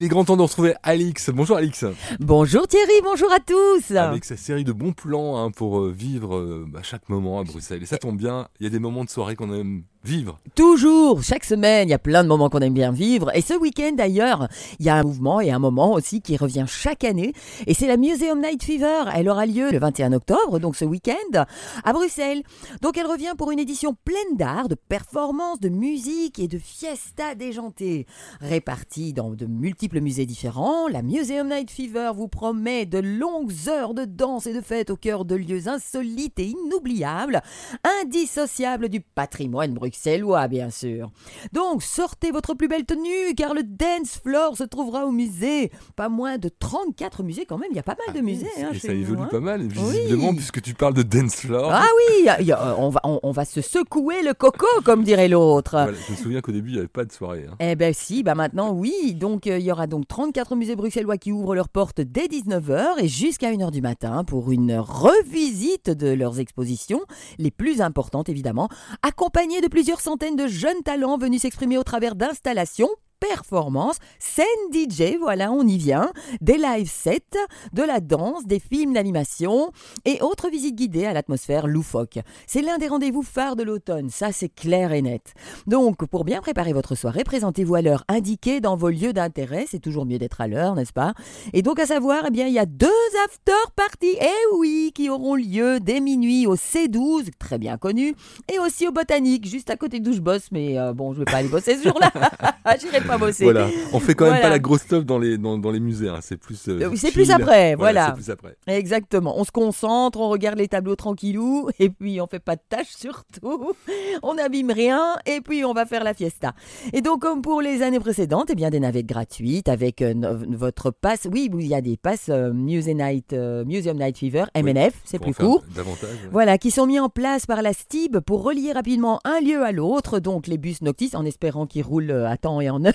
Il est grand temps de retrouver Alix. Bonjour Alix. Bonjour Thierry, bonjour à tous. Avec sa série de bons plans hein, pour euh, vivre euh, bah, chaque moment à Bruxelles. Et ça tombe bien, il y a des moments de soirée qu'on aime Toujours, chaque semaine, il y a plein de moments qu'on aime bien vivre. Et ce week-end d'ailleurs, il y a un mouvement et un moment aussi qui revient chaque année. Et c'est la Museum Night Fever. Elle aura lieu le 21 octobre, donc ce week-end, à Bruxelles. Donc elle revient pour une édition pleine d'art, de performances, de musique et de fiesta déjantée. Répartie dans de multiples musées différents, la Museum Night Fever vous promet de longues heures de danse et de fête au cœur de lieux insolites et inoubliables, indissociables du patrimoine bruxellois bruxellois, bien sûr. Donc, sortez votre plus belle tenue, car le dance floor se trouvera au musée. Pas moins de 34 musées, quand même. Il y a pas mal de Ah oui, musées. hein, ça évolue hein. pas mal, visiblement, Oui. puisque tu parles de dance floor. Ah oui, y a- y a- on, va, on, on va se secouer le coco, comme dirait l'autre. Voilà, je me souviens qu'au début, il n'y avait pas de soirée. hein. Eh ben si, bah maintenant oui. Donc euh, il y aura donc 34 musées bruxellois qui ouvrent leurs portes dès 19h et jusqu'à 1h du matin pour une revisite de leurs expositions, les plus importantes évidemment, accompagnées de plusieurs centaines de jeunes talents venus s'exprimer au travers d'installations performances, scènes DJ, voilà, on y vient, des live sets, de la danse, des films d'animation et autres visites guidées à l'atmosphère loufoque. C'est l'un des rendez-vous phares de l'automne, ça c'est clair et net. Donc, pour bien préparer votre soirée, présentez-vous à l'heure indiquée dans vos lieux d'intérêt. C'est toujours mieux d'être à l'heure, n'est-ce pas? Et donc, à savoir, eh bien, il y a deux after parties, eh oui, qui auront lieu dès minuit au C12, très bien connu, et aussi au Botanique, juste à côté d'où je bosse. Mais euh, bon, je vais pas aller bosser ce jour-là. J'irai pas bosser. Voilà, on fait quand même Voilà. pas la grosse stuff dans les, dans, dans les musées. hein. C'est plus. euh, Euh, c'est plus après, voilà. C'est plus après. Exactement. On se concentre, on regarde les tableaux tranquillou, et puis on fait pas de tâches surtout. On n'abîme rien, et puis on va faire la fiesta. Et donc, comme pour les années précédentes, eh bien, des navettes gratuites avec euh, votre passe. Oui, il y a des passes euh, Museum Night, Museum Night Fever, MNF, c'est plus court. Davantage. ouais. Voilà, qui sont mis en place par la STIB pour relier rapidement un lieu à l'autre, donc les bus Noctis, en espérant qu'ils roulent à temps et en heure.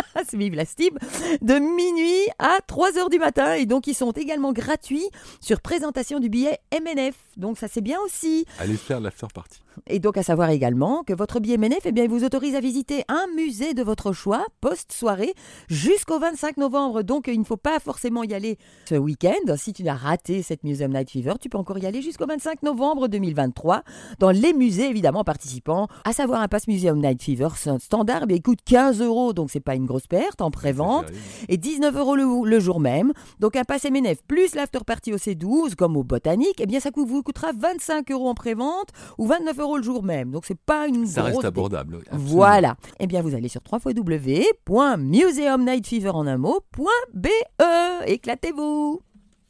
Vive la STIB, de minuit à 3 heures du matin. Et donc, ils sont également gratuits sur présentation du billet MNF. Donc, ça, c'est bien aussi. Allez faire l'after party. Et donc, à savoir également que votre billet MNF, eh bien, il vous autorise à visiter un musée de votre choix, post-soirée, jusqu'au 25 novembre. Donc, il ne faut pas forcément y aller ce week-end. Si tu as raté cette Museum Night Fever, tu peux encore y aller jusqu'au 25 novembre 2023 dans les musées, évidemment, participants. À savoir, un pass Museum Night Fever standard, eh bien, il coûte 15 euros. Donc, c'est pas une grosse perte en pré-vente Ça, et 19 euros le, le jour même. Donc un pass MNF plus l'after party au C12 comme au Botanique, eh bien ça vous coûtera 25 euros en prévente ou 29 euros le jour même. Donc c'est pas une Ça grosse reste abordable. oui. Voilà. Eh bien vous allez sur www.museumnightfever en un mot.be. Éclatez-vous.